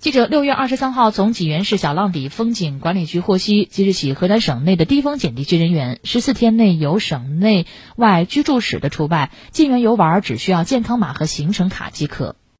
记者六月二十三号从济源市小浪底风景管理局获悉，即日起，河南省内的低风险地区人员十四天内有省内外居住史的除外，进园游玩只需要健康码和行程卡即可。